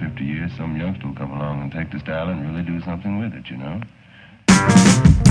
Fifty years, some youngster will come along and take the style and really do something with it, you know?